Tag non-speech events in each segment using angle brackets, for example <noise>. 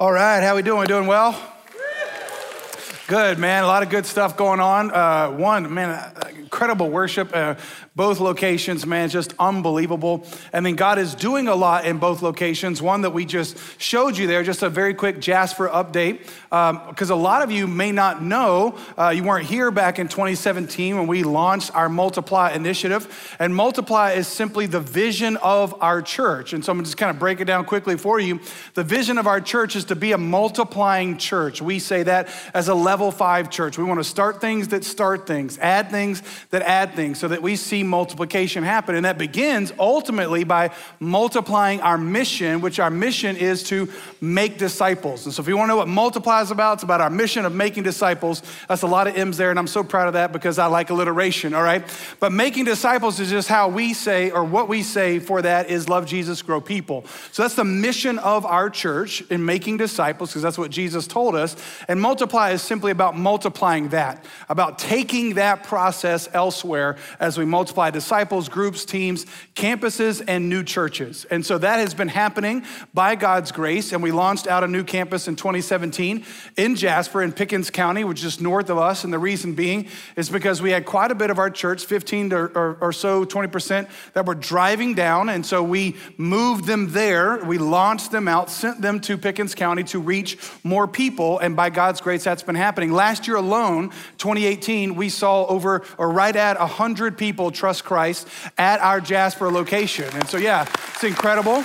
All right, how we doing? We doing well? Good, man. A lot of good stuff going on. Uh, one, man, incredible worship. Uh, both locations, man, just unbelievable. And then God is doing a lot in both locations. One that we just showed you there, just a very quick Jasper update, because um, a lot of you may not know, uh, you weren't here back in 2017 when we launched our Multiply initiative. And Multiply is simply the vision of our church. And so I'm just kind of break it down quickly for you. The vision of our church is to be a multiplying church. We say that as a level five church. We want to start things that start things, add things that add things, so that we see multiplication happen. And that begins ultimately by multiplying our mission, which our mission is to make disciples. And so, if you want to know what multiply is about, it's about our mission of making disciples. That's a lot of M's there, and I'm so proud of that because I like alliteration, all right? But making disciples is just how we say, or what we say for that is love Jesus, grow people. So, that's the mission of our church in making disciples, because that's what Jesus told us. And multiply is simply about multiplying that, about taking that process elsewhere as we multiply disciples, groups, teams, campuses, and new churches. And so that has been happening by God's grace. And we launched out a new campus in 2017 in Jasper in Pickens County, which is north of us. And the reason being is because we had quite a bit of our church, 15 or, or, or so, 20%, that were driving down. And so we moved them there. We launched them out, sent them to Pickens County to reach more people. And by God's grace, that's been happening. Last year alone, 2018, we saw over or right at 100 people trust Christ at our Jasper location. And so, yeah, it's incredible.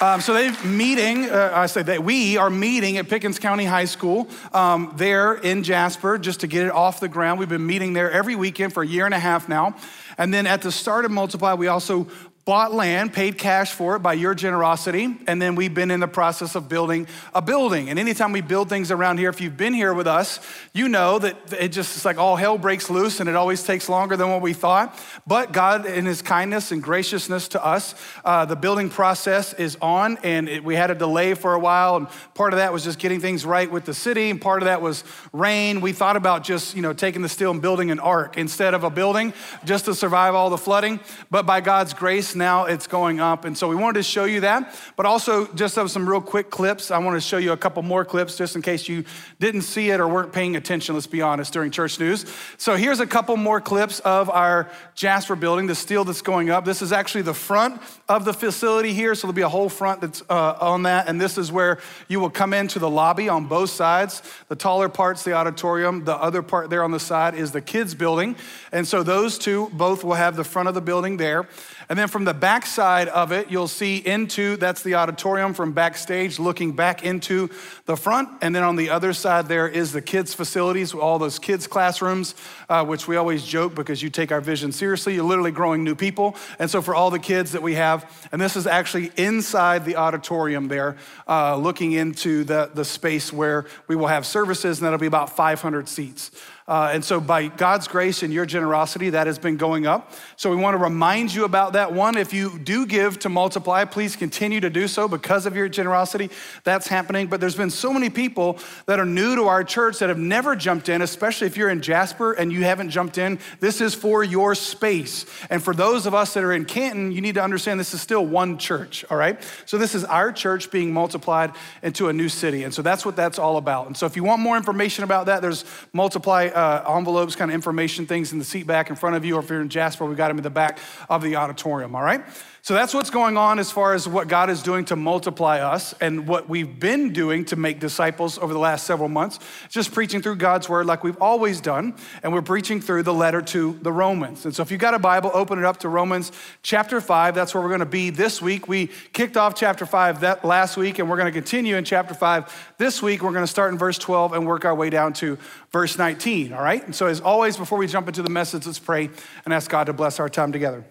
Um, so they're meeting, uh, I say that we are meeting at Pickens County High School um, there in Jasper just to get it off the ground. We've been meeting there every weekend for a year and a half now. And then at the start of Multiply, we also bought land, paid cash for it by your generosity, and then we've been in the process of building a building. And anytime we build things around here, if you've been here with us, you know that it just is like all hell breaks loose and it always takes longer than what we thought. But God, in His kindness and graciousness to us, uh, the building process is on, and it, we had a delay for a while. And part of that was just getting things right with the city, and part of that was rain. We thought about just you know taking the steel and building an ark instead of a building, just to survive all the flooding. But by God's grace, now it's going up. And so we wanted to show you that, but also just have some real quick clips. I want to show you a couple more clips just in case you didn't see it or weren't paying attention, let's be honest, during church news. So here's a couple more clips of our Jasper building, the steel that's going up. This is actually the front of the facility here. So there'll be a whole front that's uh, on that. And this is where you will come into the lobby on both sides. The taller part's the auditorium. The other part there on the side is the kids building. And so those two both will have the front of the building there. And then from the back side of it, you'll see into that's the auditorium from backstage, looking back into the front. And then on the other side, there is the kids' facilities, all those kids' classrooms, uh, which we always joke because you take our vision seriously. You're literally growing new people. And so for all the kids that we have, and this is actually inside the auditorium there, uh, looking into the, the space where we will have services, and that'll be about 500 seats. Uh, and so, by God's grace and your generosity, that has been going up. So, we want to remind you about that. One, if you do give to multiply, please continue to do so because of your generosity. That's happening. But there's been so many people that are new to our church that have never jumped in, especially if you're in Jasper and you haven't jumped in. This is for your space. And for those of us that are in Canton, you need to understand this is still one church, all right? So, this is our church being multiplied into a new city. And so, that's what that's all about. And so, if you want more information about that, there's multiply uh, envelopes, kind of information things in the seat back in front of you, or if you're in Jasper, we got them in the back of the auditorium, all right? So that's what's going on as far as what God is doing to multiply us and what we've been doing to make disciples over the last several months. Just preaching through God's word like we've always done, and we're preaching through the letter to the Romans. And so if you've got a Bible, open it up to Romans chapter 5. That's where we're going to be this week. We kicked off chapter 5 that last week, and we're going to continue in chapter 5 this week. We're going to start in verse 12 and work our way down to verse 19, all right? And so as always, before we jump into the message, let's pray and ask God to bless our time together.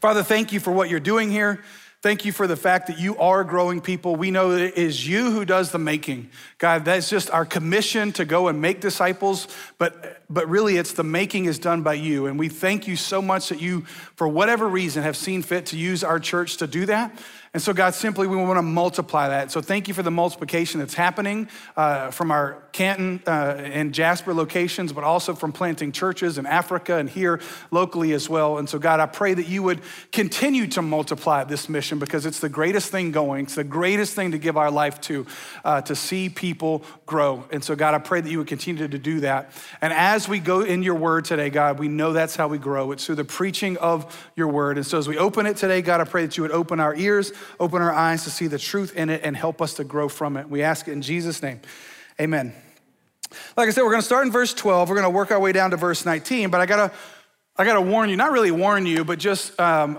Father, thank you for what you're doing here. Thank you for the fact that you are growing people. We know that it is you who does the making. God, that's just our commission to go and make disciples, but, but really it's the making is done by you. And we thank you so much that you, for whatever reason, have seen fit to use our church to do that. And so, God, simply we want to multiply that. So, thank you for the multiplication that's happening uh, from our Canton uh, and Jasper locations, but also from planting churches in Africa and here locally as well. And so, God, I pray that you would continue to multiply this mission because it's the greatest thing going. It's the greatest thing to give our life to, uh, to see people grow. And so, God, I pray that you would continue to do that. And as we go in your word today, God, we know that's how we grow. It's through the preaching of your word. And so, as we open it today, God, I pray that you would open our ears open our eyes to see the truth in it, and help us to grow from it. We ask it in Jesus' name. Amen. Like I said, we're going to start in verse 12. We're going to work our way down to verse 19, but I got to I got to warn you, not really warn you, but just um,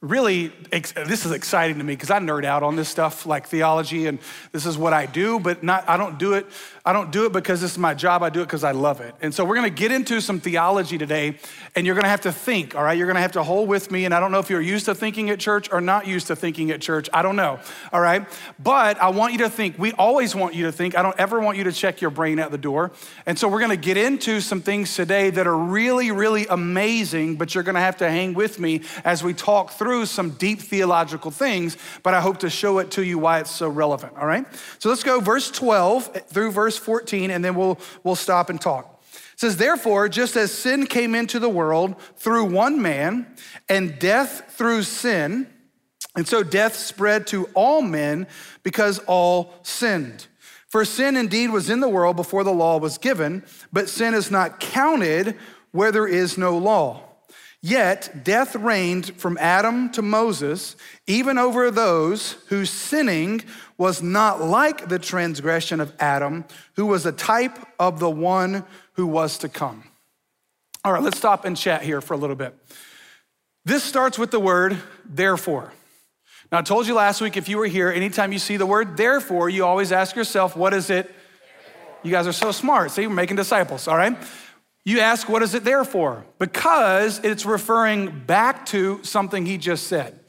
really, this is exciting to me because I nerd out on this stuff like theology, and this is what I do. But not, I don't do it. I don't do it because this is my job. I do it because I love it. And so we're going to get into some theology today, and you're going to have to think. All right, you're going to have to hold with me. And I don't know if you're used to thinking at church or not used to thinking at church. I don't know. All right, but I want you to think. We always want you to think. I don't ever want you to check your brain at the door. And so we're going to get into some things today that are really, really amazing. But you're going to have to hang with me as we talk through some deep theological things, but I hope to show it to you why it's so relevant, all right? So let's go verse 12 through verse 14, and then we'll, we'll stop and talk. It says, Therefore, just as sin came into the world through one man, and death through sin, and so death spread to all men because all sinned. For sin indeed was in the world before the law was given, but sin is not counted where there is no law. Yet death reigned from Adam to Moses, even over those whose sinning was not like the transgression of Adam, who was a type of the one who was to come. All right, let's stop and chat here for a little bit. This starts with the word therefore. Now, I told you last week if you were here, anytime you see the word therefore, you always ask yourself, what is it? You guys are so smart. See, we're making disciples, all right? You ask, what is it there for? Because it's referring back to something he just said.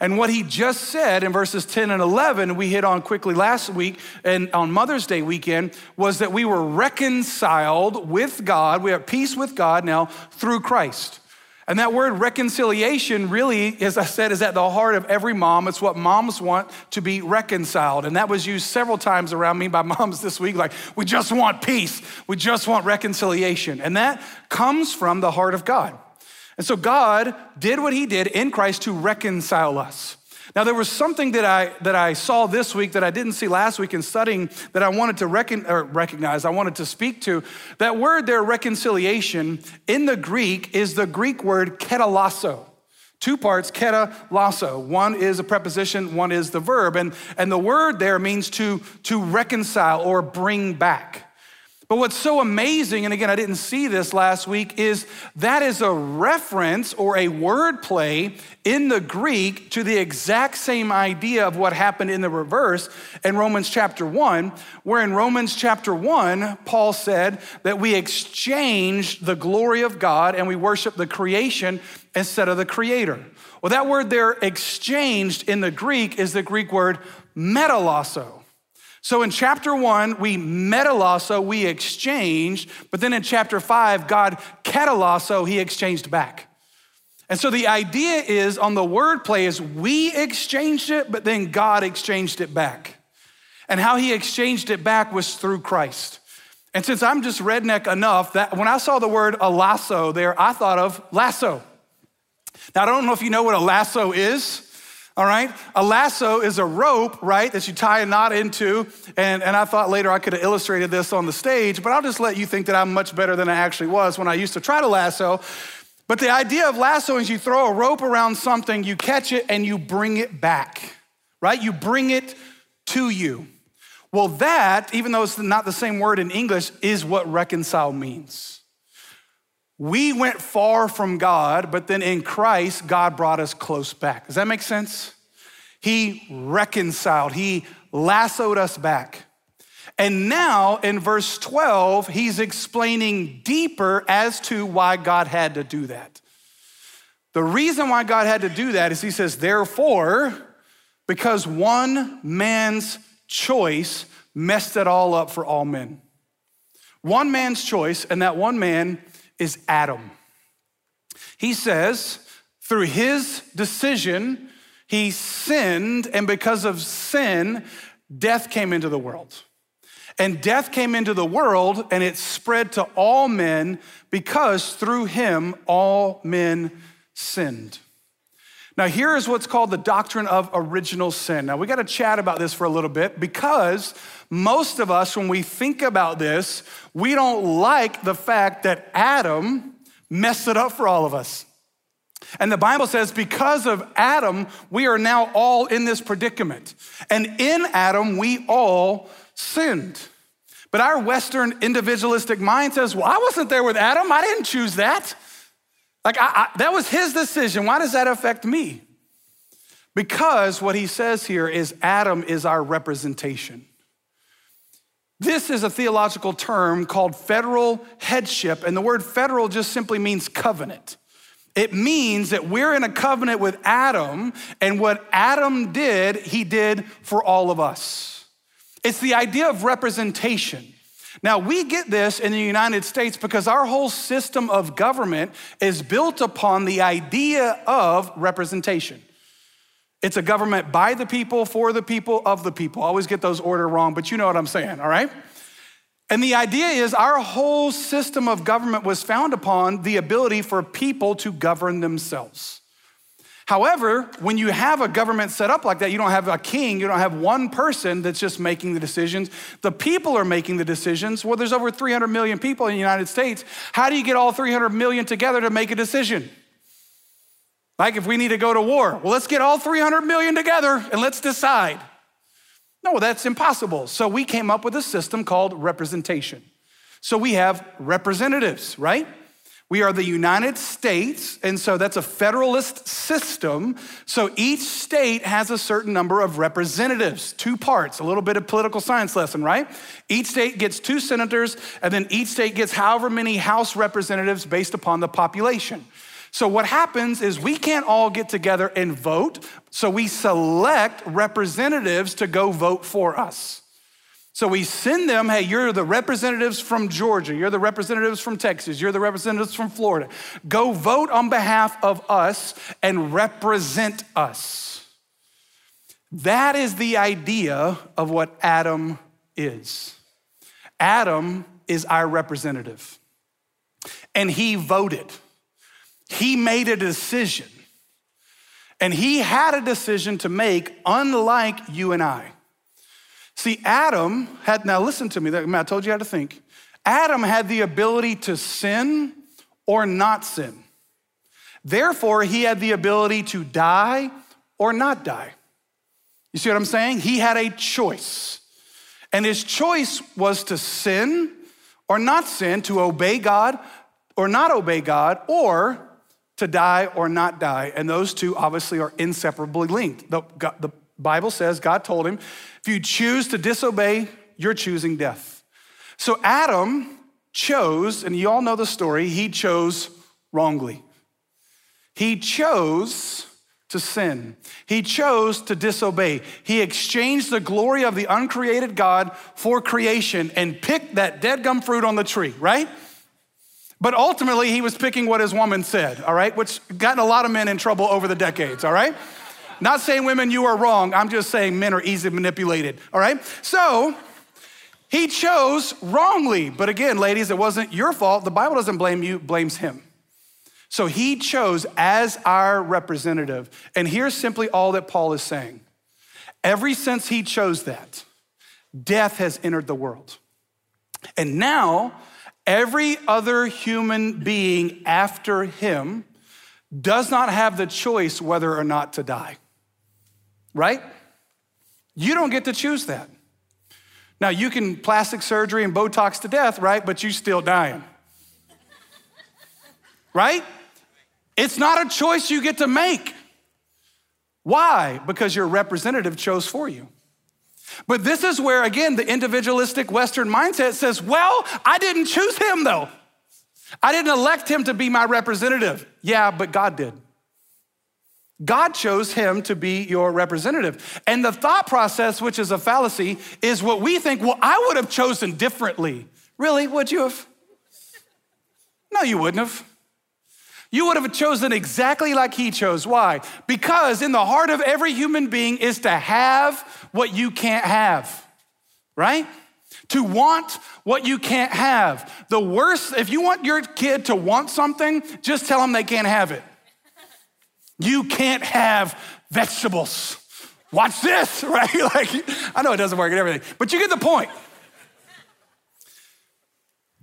And what he just said in verses 10 and 11, we hit on quickly last week and on Mother's Day weekend, was that we were reconciled with God. We have peace with God now through Christ. And that word reconciliation really, as I said, is at the heart of every mom. It's what moms want to be reconciled. And that was used several times around me by <laughs> moms this week like, we just want peace, we just want reconciliation. And that comes from the heart of God. And so God did what he did in Christ to reconcile us. Now, there was something that I, that I saw this week that I didn't see last week in studying that I wanted to recon, recognize, I wanted to speak to. That word there, reconciliation, in the Greek is the Greek word ketalasso. Two parts, keta, lasso. One is a preposition, one is the verb. And, and the word there means to, to reconcile or bring back. But what's so amazing, and again, I didn't see this last week, is that is a reference or a word play in the Greek to the exact same idea of what happened in the reverse in Romans chapter 1, where in Romans chapter 1, Paul said that we exchanged the glory of God and we worship the creation instead of the creator. Well, that word there, exchanged in the Greek, is the Greek word metalasso. So in chapter one, we metalasso, we exchanged, but then in chapter five, God catalasso, he exchanged back. And so the idea is on the word play is we exchanged it, but then God exchanged it back. And how he exchanged it back was through Christ. And since I'm just redneck enough that when I saw the word a lasso there, I thought of lasso. Now, I don't know if you know what a lasso is all right? A lasso is a rope, right, that you tie a knot into. And, and I thought later I could have illustrated this on the stage, but I'll just let you think that I'm much better than I actually was when I used to try to lasso. But the idea of lasso is you throw a rope around something, you catch it, and you bring it back, right? You bring it to you. Well, that, even though it's not the same word in English, is what reconcile means. We went far from God, but then in Christ, God brought us close back. Does that make sense? He reconciled, He lassoed us back. And now in verse 12, he's explaining deeper as to why God had to do that. The reason why God had to do that is he says, therefore, because one man's choice messed it all up for all men. One man's choice, and that one man is Adam. He says, through his decision, he sinned, and because of sin, death came into the world. And death came into the world, and it spread to all men because through him all men sinned. Now, here is what's called the doctrine of original sin. Now, we got to chat about this for a little bit because most of us, when we think about this, we don't like the fact that Adam messed it up for all of us. And the Bible says, because of Adam, we are now all in this predicament. And in Adam, we all sinned. But our Western individualistic mind says, well, I wasn't there with Adam. I didn't choose that. Like, I, I, that was his decision. Why does that affect me? Because what he says here is Adam is our representation. This is a theological term called federal headship, and the word federal just simply means covenant. It means that we're in a covenant with Adam, and what Adam did, he did for all of us. It's the idea of representation. Now, we get this in the United States because our whole system of government is built upon the idea of representation. It's a government by the people, for the people, of the people. I always get those order wrong, but you know what I'm saying, all right? And the idea is our whole system of government was found upon the ability for people to govern themselves. However, when you have a government set up like that, you don't have a king, you don't have one person that's just making the decisions. The people are making the decisions. Well, there's over 300 million people in the United States. How do you get all 300 million together to make a decision? Like if we need to go to war, well, let's get all 300 million together and let's decide. No, that's impossible. So we came up with a system called representation. So we have representatives, right? We are the United States, and so that's a federalist system. So each state has a certain number of representatives, two parts, a little bit of political science lesson, right? Each state gets two senators, and then each state gets however many House representatives based upon the population. So what happens is we can't all get together and vote, so we select representatives to go vote for us. So we send them, hey, you're the representatives from Georgia, you're the representatives from Texas, you're the representatives from Florida. Go vote on behalf of us and represent us. That is the idea of what Adam is. Adam is our representative, and he voted. He made a decision, and he had a decision to make, unlike you and I. See, Adam had, now listen to me, I told you how to think. Adam had the ability to sin or not sin. Therefore, he had the ability to die or not die. You see what I'm saying? He had a choice. And his choice was to sin or not sin, to obey God or not obey God, or to die or not die. And those two obviously are inseparably linked. The, the Bible says God told him, if you choose to disobey, you're choosing death. So Adam chose, and you all know the story, he chose wrongly. He chose to sin. He chose to disobey. He exchanged the glory of the uncreated God for creation and picked that dead gum fruit on the tree, right? But ultimately, he was picking what his woman said, all right, which gotten a lot of men in trouble over the decades, all right? Not saying women, you are wrong. I'm just saying men are easily manipulated, all right? So, he chose wrongly. But again, ladies, it wasn't your fault. The Bible doesn't blame you, blames him. So he chose as our representative. And here's simply all that Paul is saying. Ever since he chose that, death has entered the world. And now, every other human being after him does not have the choice whether or not to die right? You don't get to choose that. Now, you can plastic surgery and Botox to death, right? But you're still dying. right? It's not a choice you get to make. Why? Because your representative chose for you. But this is where, again, the individualistic Western mindset says, well, I didn't choose him though. I didn't elect him to be my representative. Yeah, but God did. God chose him to be your representative. And the thought process, which is a fallacy, is what we think, well, I would have chosen differently. Really? Would you have? No, you wouldn't have. You would have chosen exactly like he chose. Why? Because in the heart of every human being is to have what you can't have, right? To want what you can't have. The worst, if you want your kid to want something, just tell them they can't have it. You can't have vegetables. Watch this, <laughs> right? like, I know it doesn't work and everything, but you get the point.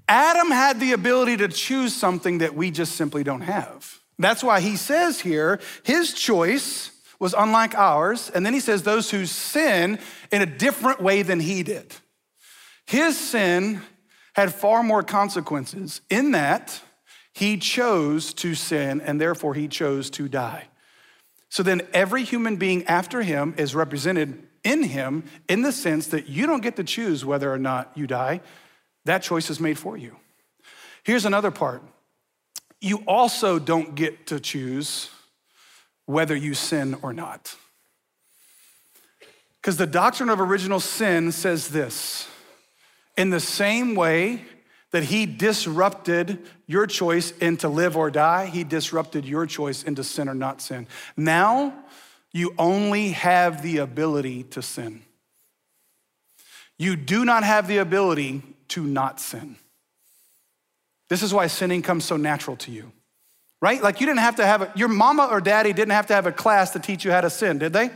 Adam had the ability to choose something that we just simply don't have. That's why he says here, his choice was unlike ours. And then he says, those who sin in a different way than he did. His sin had far more consequences in that he chose to sin and therefore he chose to die. So then every human being after him is represented in him in the sense that you don't get to choose whether or not you die. That choice is made for you. Here's another part you also don't get to choose whether you sin or not. Because the doctrine of original sin says this in the same way that he disrupted your choice into live or die, he disrupted your choice into sin or not sin. Now, you only have the ability to sin. You do not have the ability to not sin. This is why sinning comes so natural to you, right? Like you didn't have to have a, your mama or daddy didn't have to have a class to teach you how to sin, did they?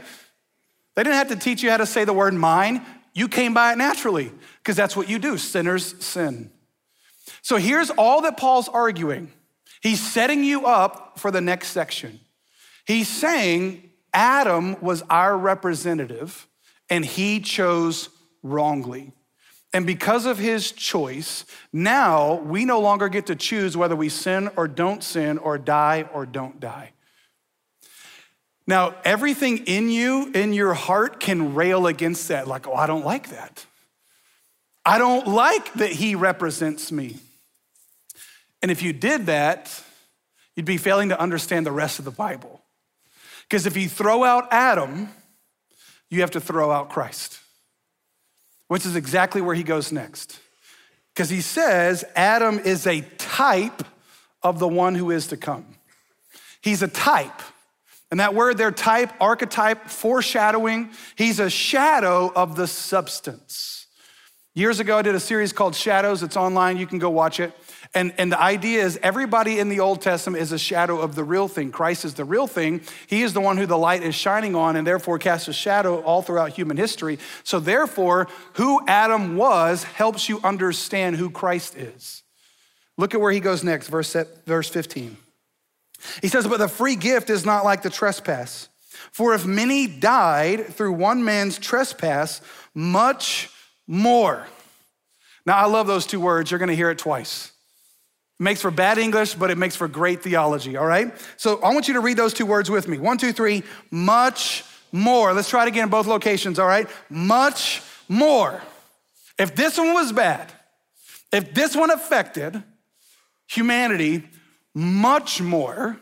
They didn't have to teach you how to say the word mine. You came by it naturally because that's what you do. Sinners sin. So here's all that Paul's arguing. He's setting you up for the next section. He's saying Adam was our representative and he chose wrongly. And because of his choice, now we no longer get to choose whether we sin or don't sin or die or don't die. Now, everything in you, in your heart, can rail against that. Like, oh, I don't like that. I don't like that he represents me. And if you did that, you'd be failing to understand the rest of the Bible. Because if you throw out Adam, you have to throw out Christ which is exactly where he goes next. Because he says Adam is a type of the one who is to come. He's a type. And that word there, type, archetype, foreshadowing, he's a shadow of the substance. Years ago, I did a series called Shadows. It's online, you can go watch it. And, and the idea is everybody in the Old Testament is a shadow of the real thing. Christ is the real thing. He is the one who the light is shining on and therefore casts a shadow all throughout human history. So, therefore, who Adam was helps you understand who Christ is. Look at where he goes next, verse, verse 15. He says, But the free gift is not like the trespass. For if many died through one man's trespass, much more. Now, I love those two words. You're going to hear it twice makes for bad English, but it makes for great theology, all right? So I want you to read those two words with me. One, two, three, much more. Let's try it again in both locations, all right? Much more. If this one was bad, if this one affected humanity, much more,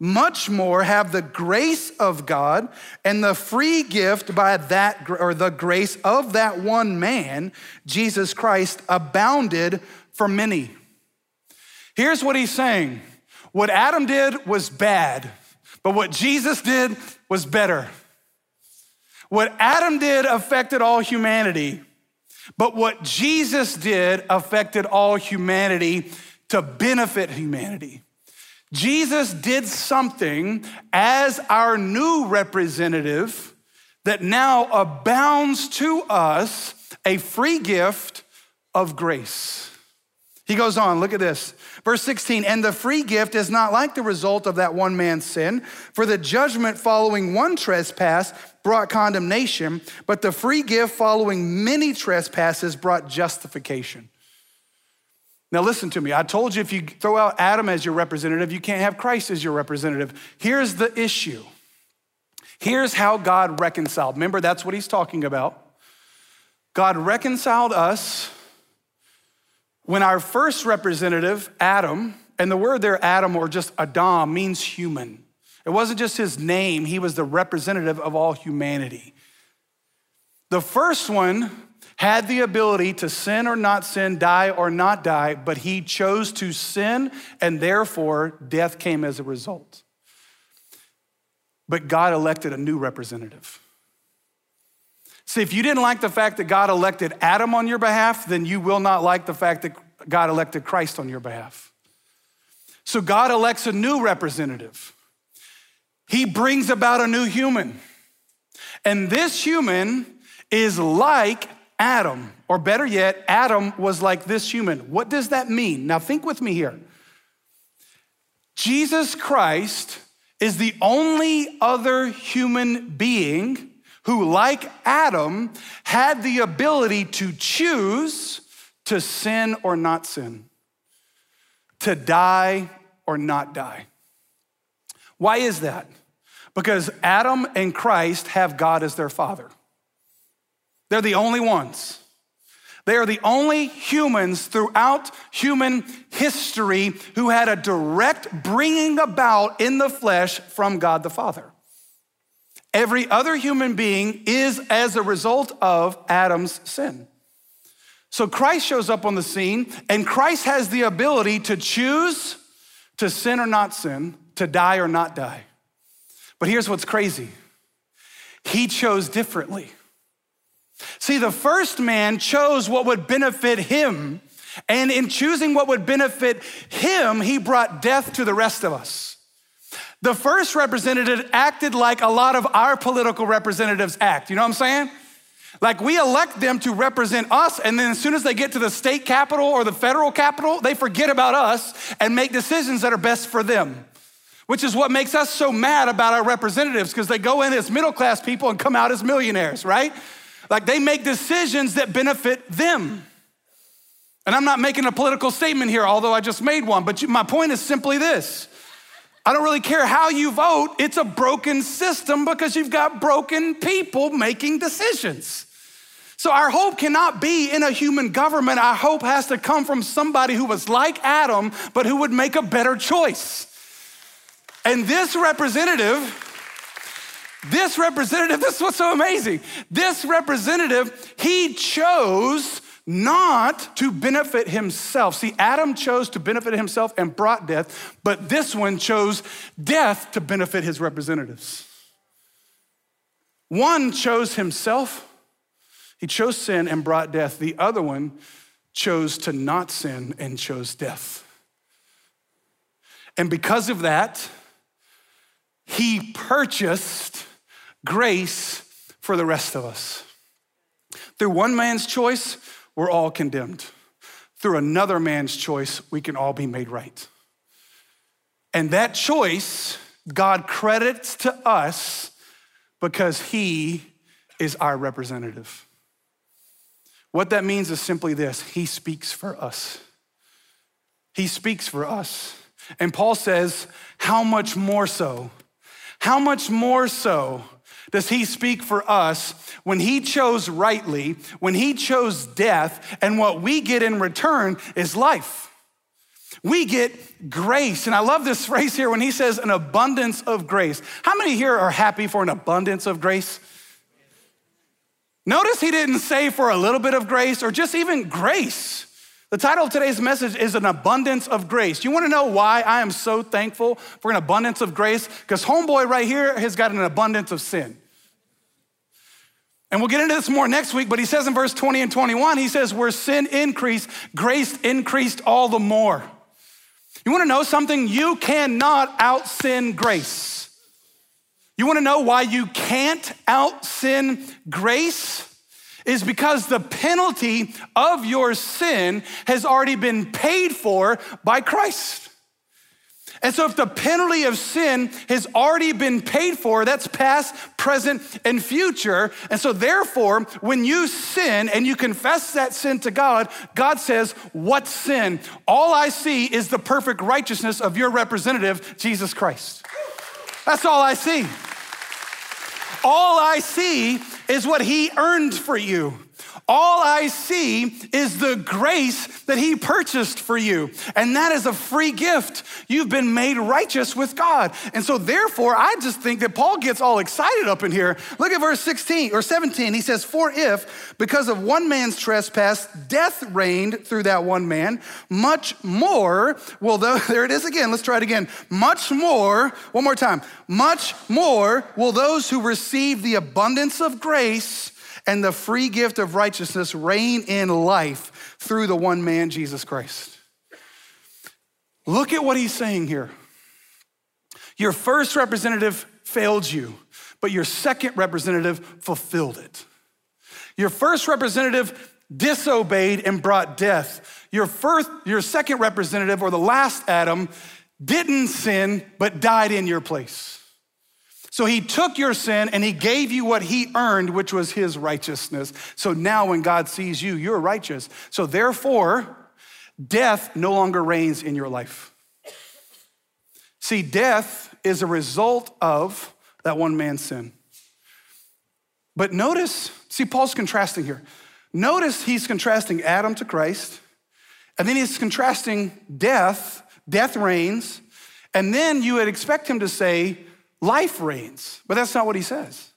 much more have the grace of God and the free gift by that, or the grace of that one man, Jesus Christ, abounded for many. Here's what he's saying what Adam did was bad, but what Jesus did was better. What Adam did affected all humanity, but what Jesus did affected all humanity to benefit humanity. Jesus did something as our new representative that now abounds to us a free gift of grace. He goes on, look at this. Verse 16, and the free gift is not like the result of that one man's sin, for the judgment following one trespass brought condemnation, but the free gift following many trespasses brought justification. Now, listen to me. I told you if you throw out Adam as your representative, you can't have Christ as your representative. Here's the issue. Here's how God reconciled. Remember, that's what he's talking about. God reconciled us when our first representative, Adam, and the word there, Adam or just Adam, means human. It wasn't just his name, he was the representative of all humanity. The first one had the ability to sin or not sin, die or not die, but he chose to sin, and therefore death came as a result. But God elected a new representative. See, if you didn't like the fact that God elected Adam on your behalf, then you will not like the fact that God elected Christ on your behalf. So God elects a new representative. He brings about a new human. And this human is like Adam, or better yet, Adam was like this human. What does that mean? Now, think with me here. Jesus Christ is the only other human being who, like Adam, had the ability to choose to sin or not sin, to die or not die. Why is that? Because Adam and Christ have God as their father. They're the only ones. They are the only humans throughout human history who had a direct bringing about in the flesh from God the Father. Every other human being is as a result of Adam's sin. So Christ shows up on the scene, and Christ has the ability to choose to sin or not sin, to die or not die. But here's what's crazy He chose differently. See, the first man chose what would benefit him, and in choosing what would benefit him, he brought death to the rest of us. The first representative acted like a lot of our political representatives act. You know what I'm saying? Like we elect them to represent us, and then as soon as they get to the state capital or the federal capital, they forget about us and make decisions that are best for them. Which is what makes us so mad about our representatives, because they go in as middle class people and come out as millionaires, right? Like they make decisions that benefit them. And I'm not making a political statement here, although I just made one, but my point is simply this. I don't really care how you vote, it's a broken system because you've got broken people making decisions. So our hope cannot be in a human government. Our hope has to come from somebody who was like Adam, but who would make a better choice. And this representative, this representative, <laughs> this is what's so amazing. This representative, he chose not to benefit himself. See, Adam chose to benefit himself and brought death, but this one chose death to benefit his representatives. One chose himself, he chose sin and brought death. The other one chose to not sin and chose death. And because of that, he purchased grace for the rest of us. Through one man's choice, we're all condemned. Through another man's choice, we can all be made right. And that choice, God credits to us because He is our representative. What that means is simply this He speaks for us. He speaks for us. And Paul says, How much more so? How much more so does he speak for us when he chose rightly, when he chose death, and what we get in return is life? We get grace. And I love this phrase here when he says an abundance of grace. How many here are happy for an abundance of grace? Notice he didn't say for a little bit of grace or just even grace. The title of today's message is An Abundance of Grace. You wanna know why I am so thankful for an abundance of grace? Because Homeboy right here has got an abundance of sin. And we'll get into this more next week, but he says in verse 20 and 21, he says, Where sin increased, grace increased all the more. You wanna know something? You cannot out sin grace. You wanna know why you can't out sin grace? Is because the penalty of your sin has already been paid for by Christ. And so, if the penalty of sin has already been paid for, that's past, present, and future. And so, therefore, when you sin and you confess that sin to God, God says, What sin? All I see is the perfect righteousness of your representative, Jesus Christ. That's all I see. All I see is what he earned for you. All I see is the grace that he purchased for you. And that is a free gift. You've been made righteous with God. And so therefore, I just think that Paul gets all excited up in here. Look at verse 16 or 17. He says, For if, because of one man's trespass, death reigned through that one man, much more those, <laughs> there it is again, let's try it again. Much more, one more time, much more will those who receive the abundance of grace and the free gift of righteousness reign in life through the one man, Jesus Christ. Look at what he's saying here. Your first representative failed you, but your second representative fulfilled it. Your first representative disobeyed and brought death. Your first, your second representative, or the last Adam, didn't sin, but died in your place. So he took your sin and he gave you what he earned, which was his righteousness. So now when God sees you, you're righteous. So therefore, death no longer reigns in your life. See, death is a result of that one man's sin. But notice, see, Paul's contrasting here. Notice he's contrasting Adam to Christ, and then he's contrasting death, death reigns, and then you would expect him to say, life reigns. But that's not what he says.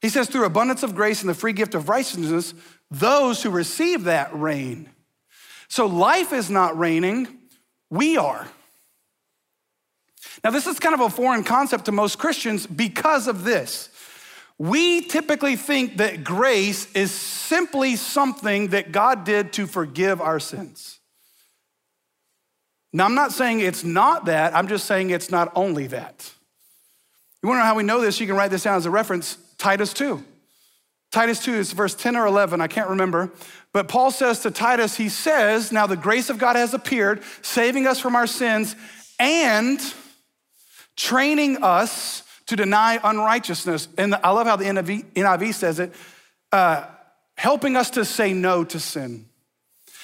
He says, through abundance of grace and the free gift of righteousness, those who receive that reign. So life is not reigning, we are. Now, this is kind of a foreign concept to most Christians because of this. We typically think that grace is simply something that God did to forgive our sins. Now, I'm not saying it's not that, I'm just saying it's not only that. You know how we know this? You can write this down as a reference Titus 2. Titus 2 is verse 10 or 11, I can't remember. But Paul says to Titus, he says, Now the grace of God has appeared, saving us from our sins and training us to deny unrighteousness. And I love how the NIV, NIV says it, uh, helping us to say no to sin.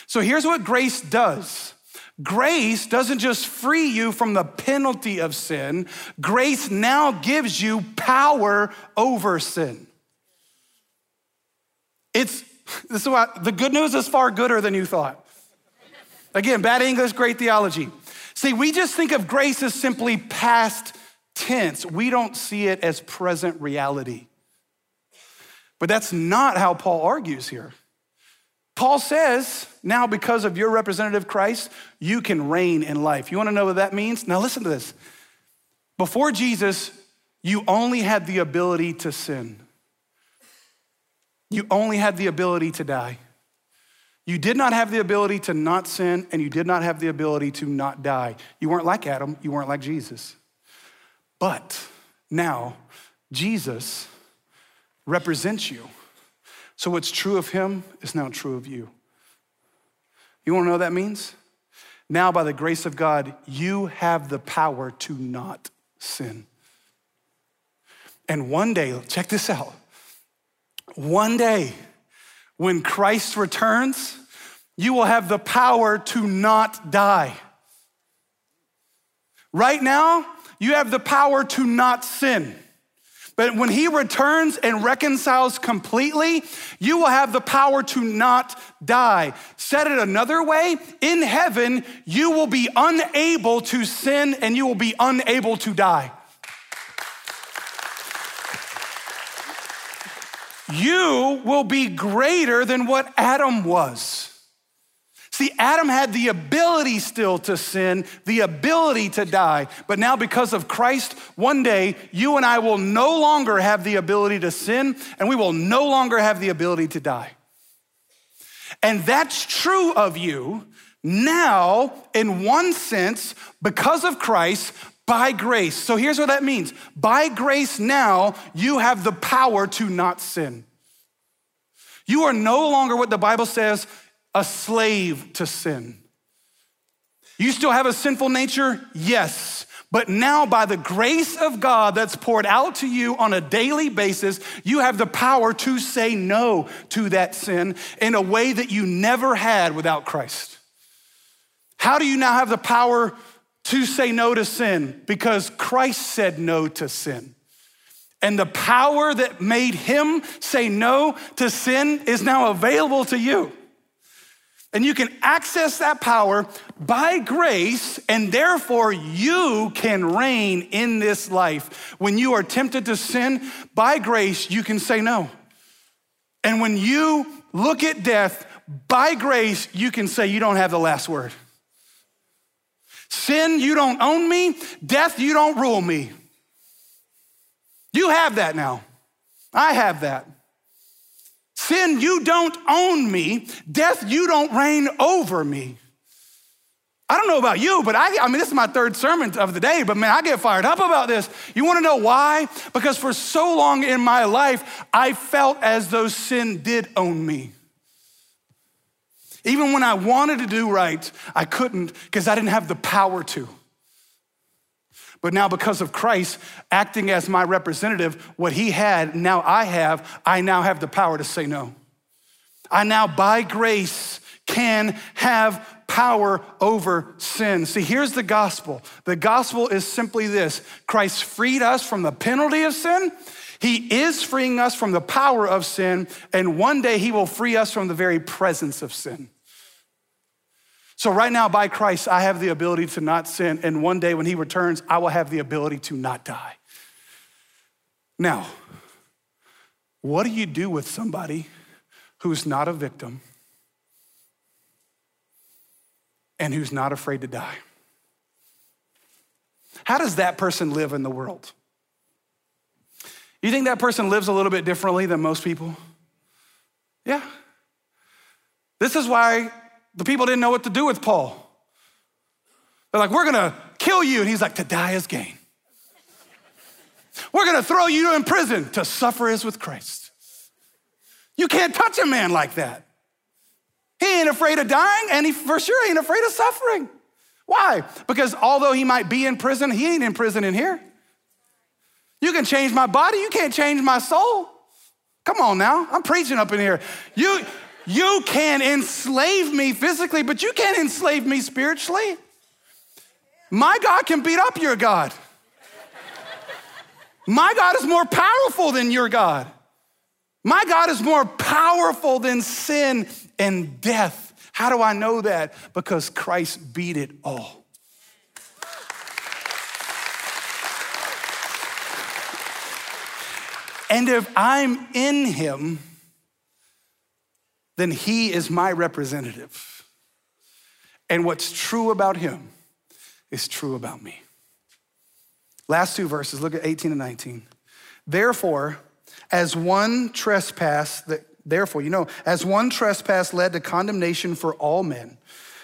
So here's what grace does Grace doesn't just free you from the penalty of sin, grace now gives you power over sin. It's this is what the good news is far gooder than you thought. Again, bad English, great theology. See, we just think of grace as simply past tense. We don't see it as present reality. But that's not how Paul argues here. Paul says, now because of your representative Christ, you can reign in life. You wanna know what that means? Now listen to this. Before Jesus, you only had the ability to sin. You only had the ability to die. You did not have the ability to not sin, and you did not have the ability to not die. You weren't like Adam, you weren't like Jesus. But now, Jesus represents you. So what's true of him is now true of you. You wanna know what that means? Now, by the grace of God, you have the power to not sin. And one day, check this out. One day, when Christ returns, you will have the power to not die. Right now, you have the power to not sin. But when he returns and reconciles completely, you will have the power to not die. Said it another way, in heaven, you will be unable to sin and you will be unable to die. You will be greater than what Adam was. See, Adam had the ability still to sin, the ability to die. But now, because of Christ, one day you and I will no longer have the ability to sin, and we will no longer have the ability to die. And that's true of you now, in one sense, because of Christ, by grace. So here's what that means by grace, now you have the power to not sin. You are no longer what the Bible says a slave to sin. You still have a sinful nature? Yes. But now, by the grace of God that's poured out to you on a daily basis, you have the power to say no to that sin in a way that you never had without Christ. How do you now have the power to say no to sin? Because Christ said no to sin. And the power that made him say no to sin is now available to you. And you can access that power by grace, and therefore you can reign in this life. When you are tempted to sin, by grace, you can say no. And when you look at death, by grace, you can say you don't have the last word. Sin, you don't own me. Death, you don't rule me. You have that now. I have that. Sin, you don't own me. Death, you don't reign over me. I don't know about you, but I, I mean, this is my third sermon of the day, but man, I get fired up about this. You wanna know why? Because for so long in my life, I felt as though sin did own me. Even when I wanted to do right, I couldn't because I didn't have the power to. But now, because of Christ acting as my representative, what he had, now I have, I now have the power to say no. I now, by grace, can have power over sin. See, here's the gospel the gospel is simply this Christ freed us from the penalty of sin. He is freeing us from the power of sin, and one day he will free us from the very presence of sin. So, right now, by Christ, I have the ability to not sin. And one day when He returns, I will have the ability to not die. Now, what do you do with somebody who's not a victim and who's not afraid to die? How does that person live in the world? You think that person lives a little bit differently than most people? Yeah. This is why the people didn't know what to do with Paul. They're like, we're gonna kill you. And he's like, to die is gain. We're gonna throw you in prison. To suffer is with Christ. You can't touch a man like that. He ain't afraid of dying, and he for sure ain't afraid of suffering. Why? Because although he might be in prison, he ain't in prison in here. You can change my body, you can't change my soul. Come on now, I'm preaching up in here. You, you can enslave me physically, but you can't enslave me spiritually. My God can beat up your God. My God is more powerful than your God. My God is more powerful than sin and death. How do I know that? Because Christ beat it all. And if I'm in him, then he is my representative. And what's true about him is true about me. Last two verses, look at 18 and 19. Therefore, as one trespass, that, therefore, you know, as one trespass led to condemnation for all men,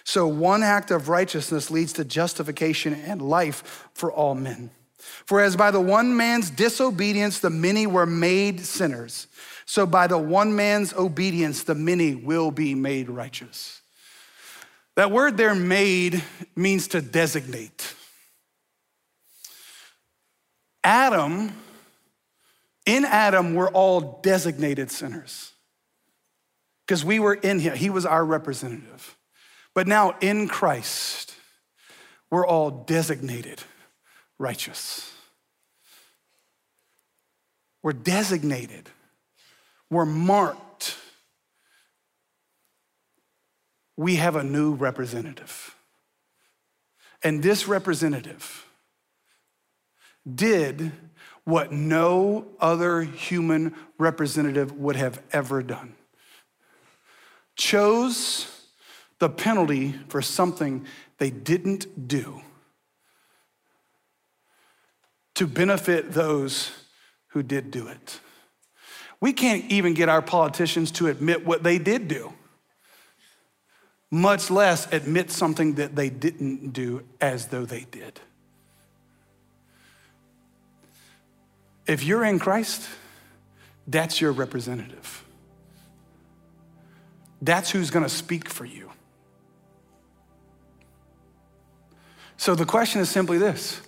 so one act of righteousness leads to justification and life for all men. For as by the one man's disobedience the many were made sinners, so by the one man's obedience, the many will be made righteous. That word there, made, means to designate. Adam, in Adam, we're all designated sinners because we were in him. He was our representative. But now in Christ, we're all designated righteous. We're designated we're marked. We have a new representative. And this representative did what no other human representative would have ever done chose the penalty for something they didn't do to benefit those who did do it. We can't even get our politicians to admit what they did do, much less admit something that they didn't do as though they did. If you're in Christ, that's your representative. That's who's gonna speak for you. So the question is simply this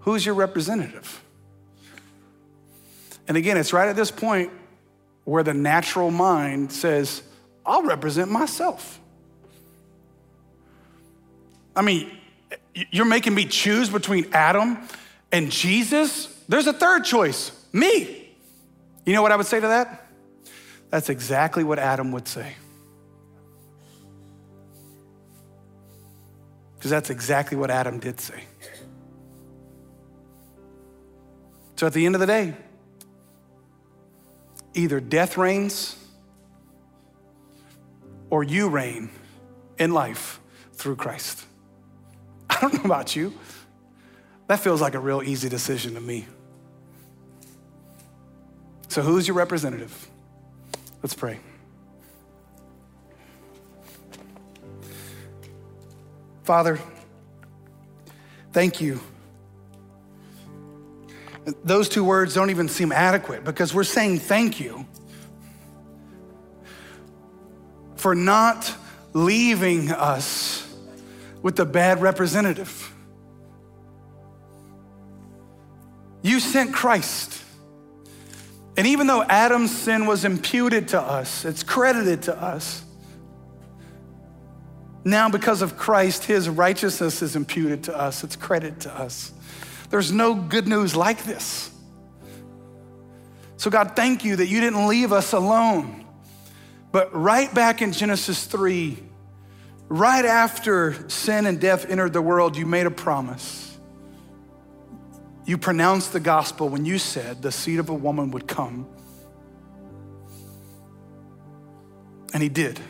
Who's your representative? And again, it's right at this point where the natural mind says, I'll represent myself. I mean, you're making me choose between Adam and Jesus. There's a third choice Me. You know what I would say to that? That's exactly what Adam would say. Because that's exactly what Adam did say. So at the end of the day, either death reigns or you reign in life through Christ. <laughs> I don't know about you. That feels like a real easy decision to me. So, who's your representative? Let's pray. Father, thank you. Those two words don't even seem adequate because we're saying thank you for not leaving us with a bad representative. You sent Christ. And even though Adam's sin was imputed to us, it's credited to us. Now, because of Christ, his righteousness is imputed to us, it's credited to us. There's no good news like this. So, God, thank you that you didn't leave us alone. But right back in Genesis 3, right after sin and death entered the world, you made a promise. You pronounced the gospel when you said the seed of a woman would come. And he did.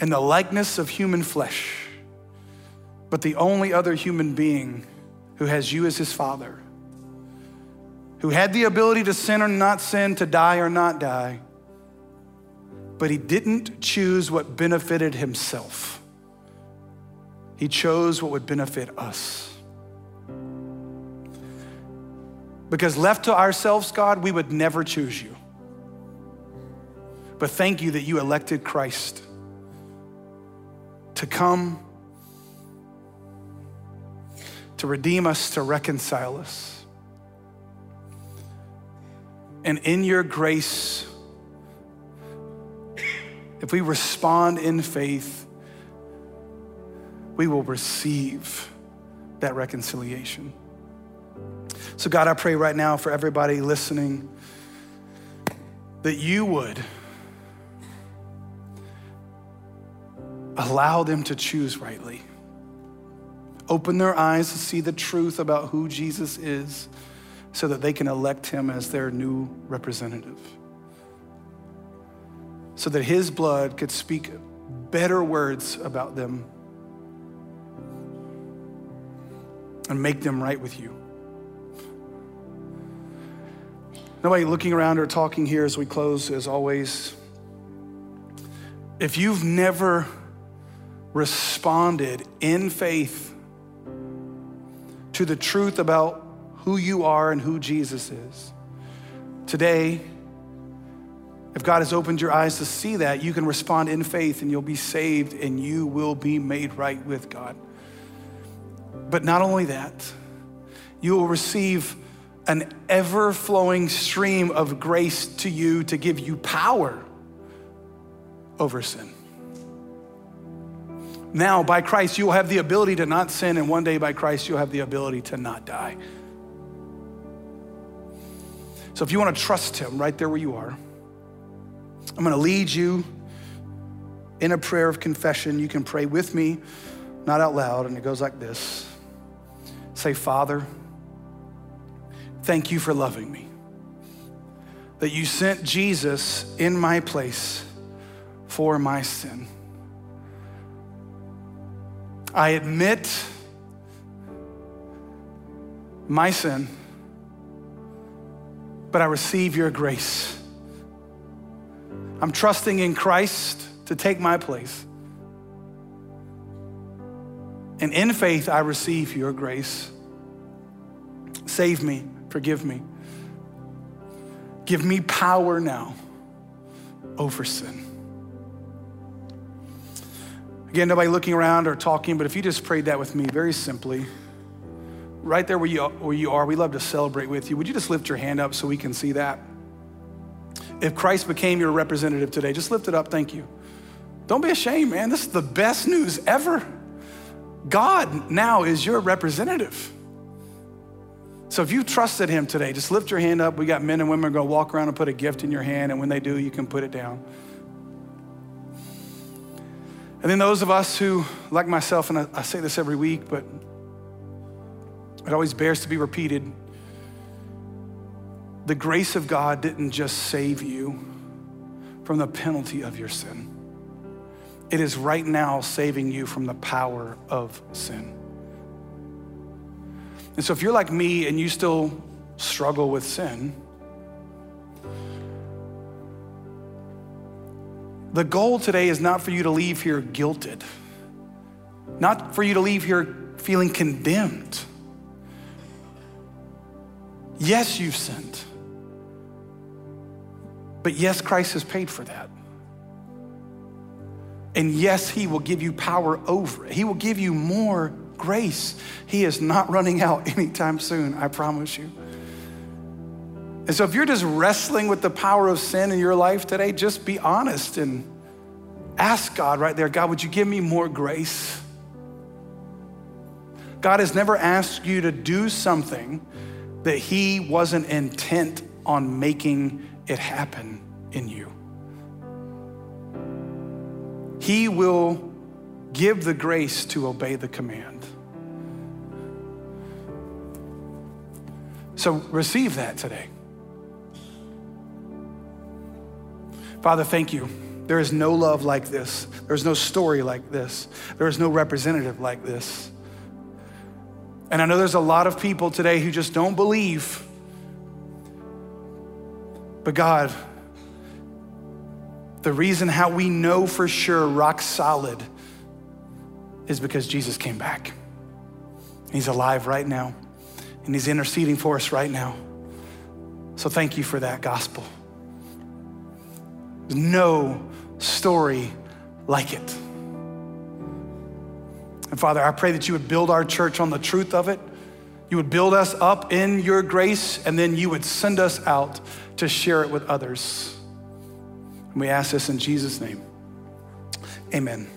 In the likeness of human flesh, but the only other human being who has you as his father, who had the ability to sin or not sin, to die or not die, but he didn't choose what benefited himself. He chose what would benefit us. Because left to ourselves, God, we would never choose you. But thank you that you elected Christ to come to redeem us, to reconcile us. And in your grace, if we respond in faith, we will receive that reconciliation. So, God, I pray right now for everybody listening that you would allow them to choose rightly open their eyes to see the truth about who Jesus is so that they can elect him as their new representative. So that his blood could speak better words about them and make them right with you. Nobody looking around or talking here as we close, as always. If you've never responded in faith to the truth about who you are and who Jesus is. Today, if God has opened your eyes to see that, you can respond in faith and you'll be saved and you will be made right with God. But not only that, you will receive an ever flowing stream of grace to you to give you power over sin. Now, by Christ, you will have the ability to not sin, and one day by Christ, you'll have the ability to not die. So, if you want to trust Him right there where you are, I'm going to lead you in a prayer of confession. You can pray with me, not out loud, and it goes like this Say, Father, thank you for loving me, that you sent Jesus in my place for my sin. I admit my sin, but I receive your grace. I'm trusting in Christ to take my place. And in faith, I receive your grace. Save me, forgive me. Give me power now over sin. Again, nobody looking around or talking, but if you just prayed that with me very simply, right there where you, where you are, we love to celebrate with you. Would you just lift your hand up so we can see that? If Christ became your representative today, just lift it up. Thank you. Don't be ashamed, man. This is the best news ever. God now is your representative. So if you trusted him today, just lift your hand up. We got men and women going to walk around and put a gift in your hand, and when they do, you can put it down. And then those of us who, like myself, and I, I say this every week, but it always bears to be repeated the grace of God didn't just save you from the penalty of your sin, it is right now saving you from the power of sin. And so, if you're like me and you still struggle with sin, the goal today is not for you to leave here guilted, not for you to leave here feeling condemned. Yes, you've sinned. But yes, Christ has paid for that. And yes, He will give you power over it. He will give you more grace. He is not running out <laughs> anytime soon, I promise you. And so, if you're just wrestling with the power of sin in your life today, just be honest and ask God right there God, would you give me more grace? God has never asked you to do something that He wasn't intent on making it happen in you. He will give the grace to obey the command. So receive that today. Father, thank you. There is no love like this. There is no story like this. There is no representative like this. And I know there's a lot of people today who just don't believe. But God, the reason how we know for sure rock solid is because Jesus came back. He's alive right now and He's interceding for us right now. So thank you for that gospel. No story like it. And Father, I pray that you would build our church on the truth of it. You would build us up in your grace, and then you would send us out to share it with others. And we ask this in Jesus' name. Amen.